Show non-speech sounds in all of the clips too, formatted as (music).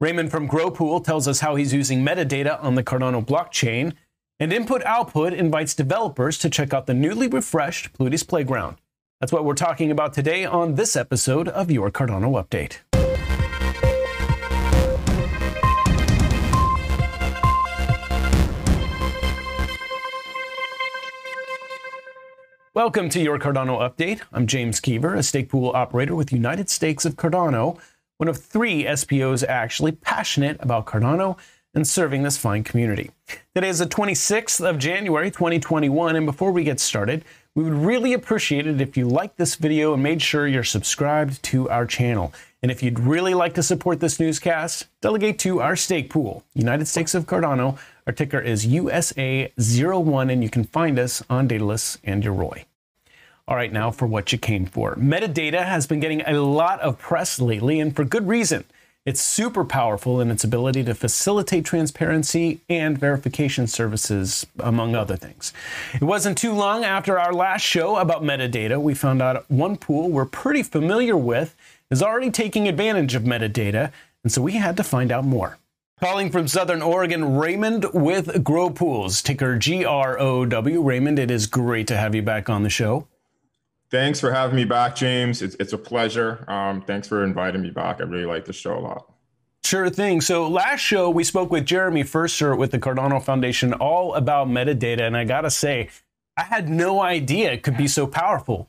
Raymond from GrowPool tells us how he's using metadata on the Cardano blockchain, and Input Output invites developers to check out the newly refreshed Plutus Playground. That's what we're talking about today on this episode of Your Cardano Update. Welcome to your Cardano update. I'm James Keever, a stake pool operator with United Stakes of Cardano, one of three SPOs actually passionate about Cardano and serving this fine community. Today is the 26th of January 2021, and before we get started, we would really appreciate it if you liked this video and made sure you're subscribed to our channel. And if you'd really like to support this newscast, delegate to our stake pool, United Stakes of Cardano. Our ticker is USA01, and you can find us on Daedalus and Yoroi. All right, now for what you came for. Metadata has been getting a lot of press lately, and for good reason. It's super powerful in its ability to facilitate transparency and verification services, among other things. It wasn't too long after our last show about metadata, we found out one pool we're pretty familiar with is already taking advantage of metadata, and so we had to find out more. Calling from Southern Oregon, Raymond with Grow Pools, ticker G R O W. Raymond, it is great to have you back on the show. Thanks for having me back, James. It's, it's a pleasure. Um, thanks for inviting me back. I really like the show a lot. Sure thing. So last show we spoke with Jeremy Firster with the Cardano Foundation all about metadata, and I gotta say, I had no idea it could be so powerful.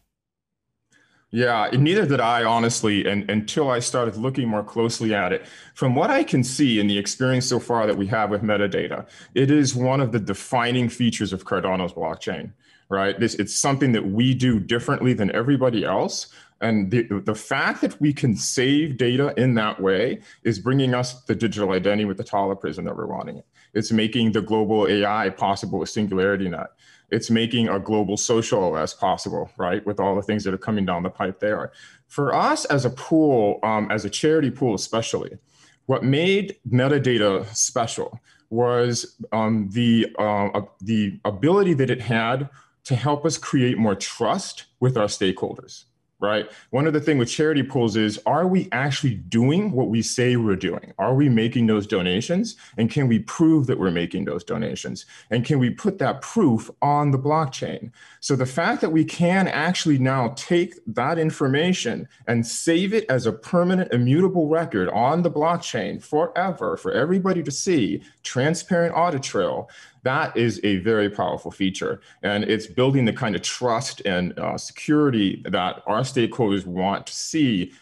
Yeah, neither did I, honestly, and until I started looking more closely at it. From what I can see in the experience so far that we have with metadata, it is one of the defining features of Cardano's blockchain, right? This it's something that we do differently than everybody else. And the, the fact that we can save data in that way is bringing us the digital identity with the Atala Prism that we're wanting. It's making the global AI possible with SingularityNET it's making a global social OS possible, right? With all the things that are coming down the pipe there. For us as a pool, um, as a charity pool especially, what made metadata special was um, the, uh, the ability that it had to help us create more trust with our stakeholders right? One of the things with charity pools is are we actually doing what we say we're doing? Are we making those donations? And can we prove that we're making those donations? And can we put that proof on the blockchain? So the fact that we can actually now take that information and save it as a permanent immutable record on the blockchain forever for everybody to see, transparent audit trail, that is a very powerful feature. And it's building the kind of trust and uh, security that our stakeholders want to see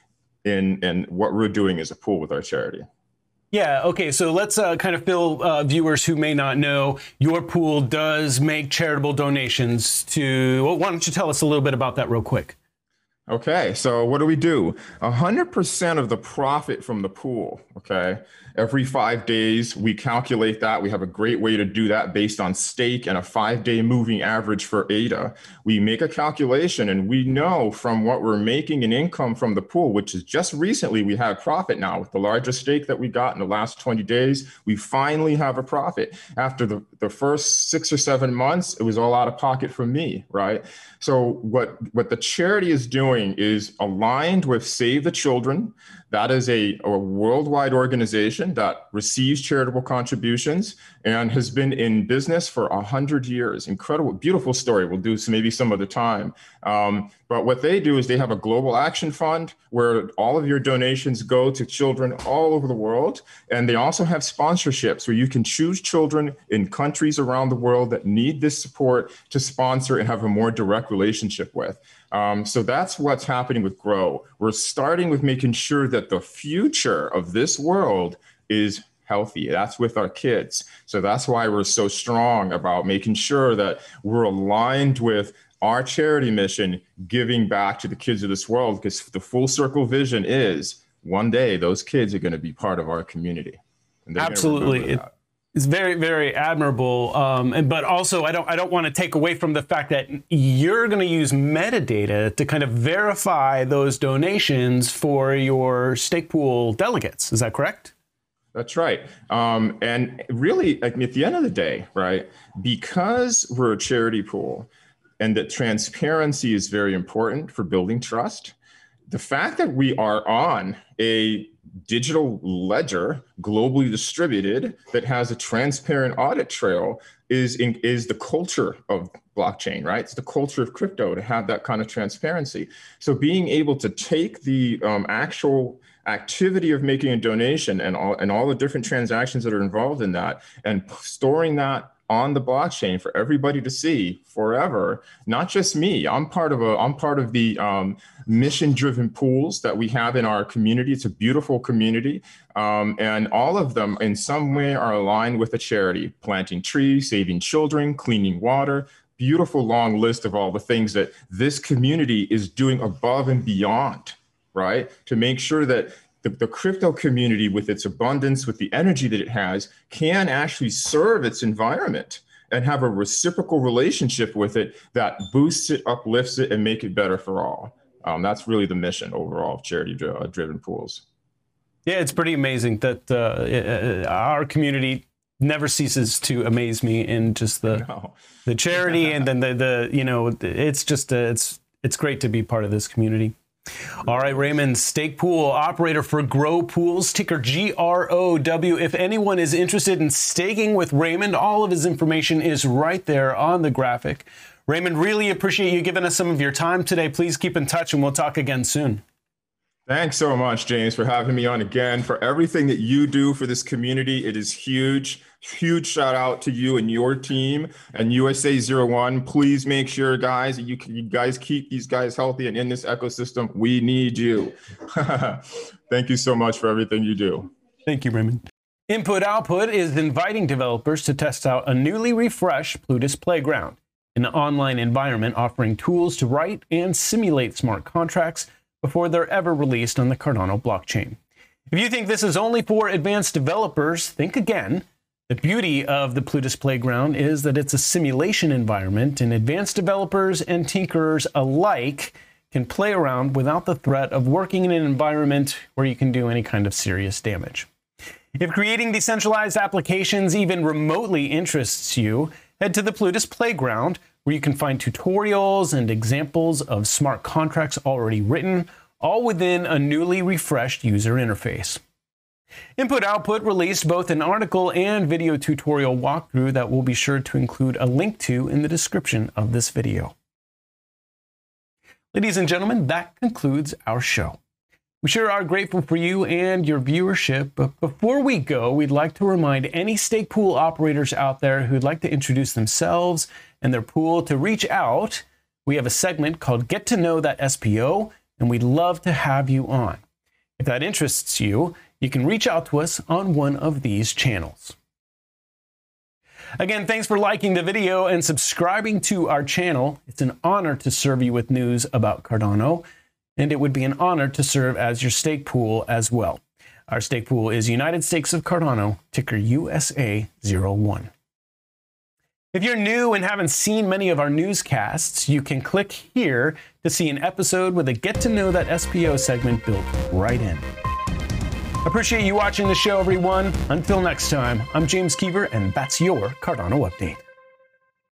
in, in what we're doing as a pool with our charity. Yeah, okay, so let's uh, kind of fill uh, viewers who may not know your pool does make charitable donations to. Well, why don't you tell us a little bit about that real quick? Okay, so what do we do? 100% of the profit from the pool, okay, every five days. We calculate that. We have a great way to do that based on stake and a five day moving average for ADA. We make a calculation and we know from what we're making in income from the pool, which is just recently we had profit now with the largest stake that we got in the last 20 days. We finally have a profit. After the, the first six or seven months, it was all out of pocket for me, right? So what, what the charity is doing is aligned with Save the Children. That is a, a worldwide organization that receives charitable contributions and has been in business for a hundred years. Incredible, beautiful story. We'll do some, maybe some other time. Um, but what they do is they have a global action fund where all of your donations go to children all over the world. And they also have sponsorships where you can choose children in countries around the world that need this support to sponsor and have a more direct relationship with. Um, so that's what's happening with Grow. We're starting with making sure that the future of this world is healthy. That's with our kids. So that's why we're so strong about making sure that we're aligned with our charity mission, giving back to the kids of this world, because the full circle vision is one day those kids are going to be part of our community. Absolutely is very very admirable. Um, and, but also i don't i don't want to take away from the fact that you're going to use metadata to kind of verify those donations for your stake pool delegates. Is that correct? That's right. Um, and really at the end of the day right because we're a charity pool and that transparency is very important for building trust the fact that we are on a digital ledger globally distributed that has a transparent audit trail is in, is the culture of blockchain right? It's the culture of crypto to have that kind of transparency. So being able to take the um, actual activity of making a donation and all and all the different transactions that are involved in that and storing that on the blockchain for everybody to see forever not just me. I'm part of a i'm part of the um, mission driven pools that we have in our community. It's a beautiful community. Um, and all of them in some way are aligned with a charity planting trees saving children cleaning water. Beautiful long list of all the things that this community is doing above and beyond right? To make sure that the, the crypto community, with its abundance, with the energy that it has, can actually serve its environment and have a reciprocal relationship with it that boosts it, uplifts it, and make it better for all. Um, that's really the mission overall of charity uh, driven pools. Yeah, it's pretty amazing that uh, uh, our community never ceases to amaze me in just the (laughs) no. the charity (laughs) and then the the you know it's just uh, it's it's great to be part of this community. All right, Raymond, stake pool operator for Grow Pools, ticker G R O W. If anyone is interested in staking with Raymond, all of his information is right there on the graphic. Raymond, really appreciate you giving us some of your time today. Please keep in touch and we'll talk again soon. Thanks so much, James, for having me on again. For everything that you do for this community, it is huge. Huge shout out to you and your team and USA Zero One. Please make sure, guys, you, you guys keep these guys healthy and in this ecosystem. We need you. (laughs) Thank you so much for everything you do. Thank you, Raymond. Input Output is inviting developers to test out a newly refreshed Plutus Playground, an online environment offering tools to write and simulate smart contracts before they're ever released on the Cardano blockchain. If you think this is only for advanced developers, think again. The beauty of the Plutus Playground is that it's a simulation environment, and advanced developers and tinkerers alike can play around without the threat of working in an environment where you can do any kind of serious damage. If creating decentralized applications even remotely interests you, head to the Plutus Playground, where you can find tutorials and examples of smart contracts already written, all within a newly refreshed user interface. Input Output released both an article and video tutorial walkthrough that we'll be sure to include a link to in the description of this video. Ladies and gentlemen, that concludes our show. We sure are grateful for you and your viewership, but before we go, we'd like to remind any stake pool operators out there who'd like to introduce themselves and their pool to reach out. We have a segment called Get to Know That SPO, and we'd love to have you on. If that interests you, you can reach out to us on one of these channels. Again, thanks for liking the video and subscribing to our channel. It's an honor to serve you with news about Cardano and it would be an honor to serve as your stake pool as well. Our stake pool is United Stakes of Cardano, ticker USA01. If you're new and haven't seen many of our newscasts, you can click here to see an episode with a Get to Know That SPO segment built right in. Appreciate you watching the show, everyone. Until next time, I'm James Keever, and that's your Cardano Update.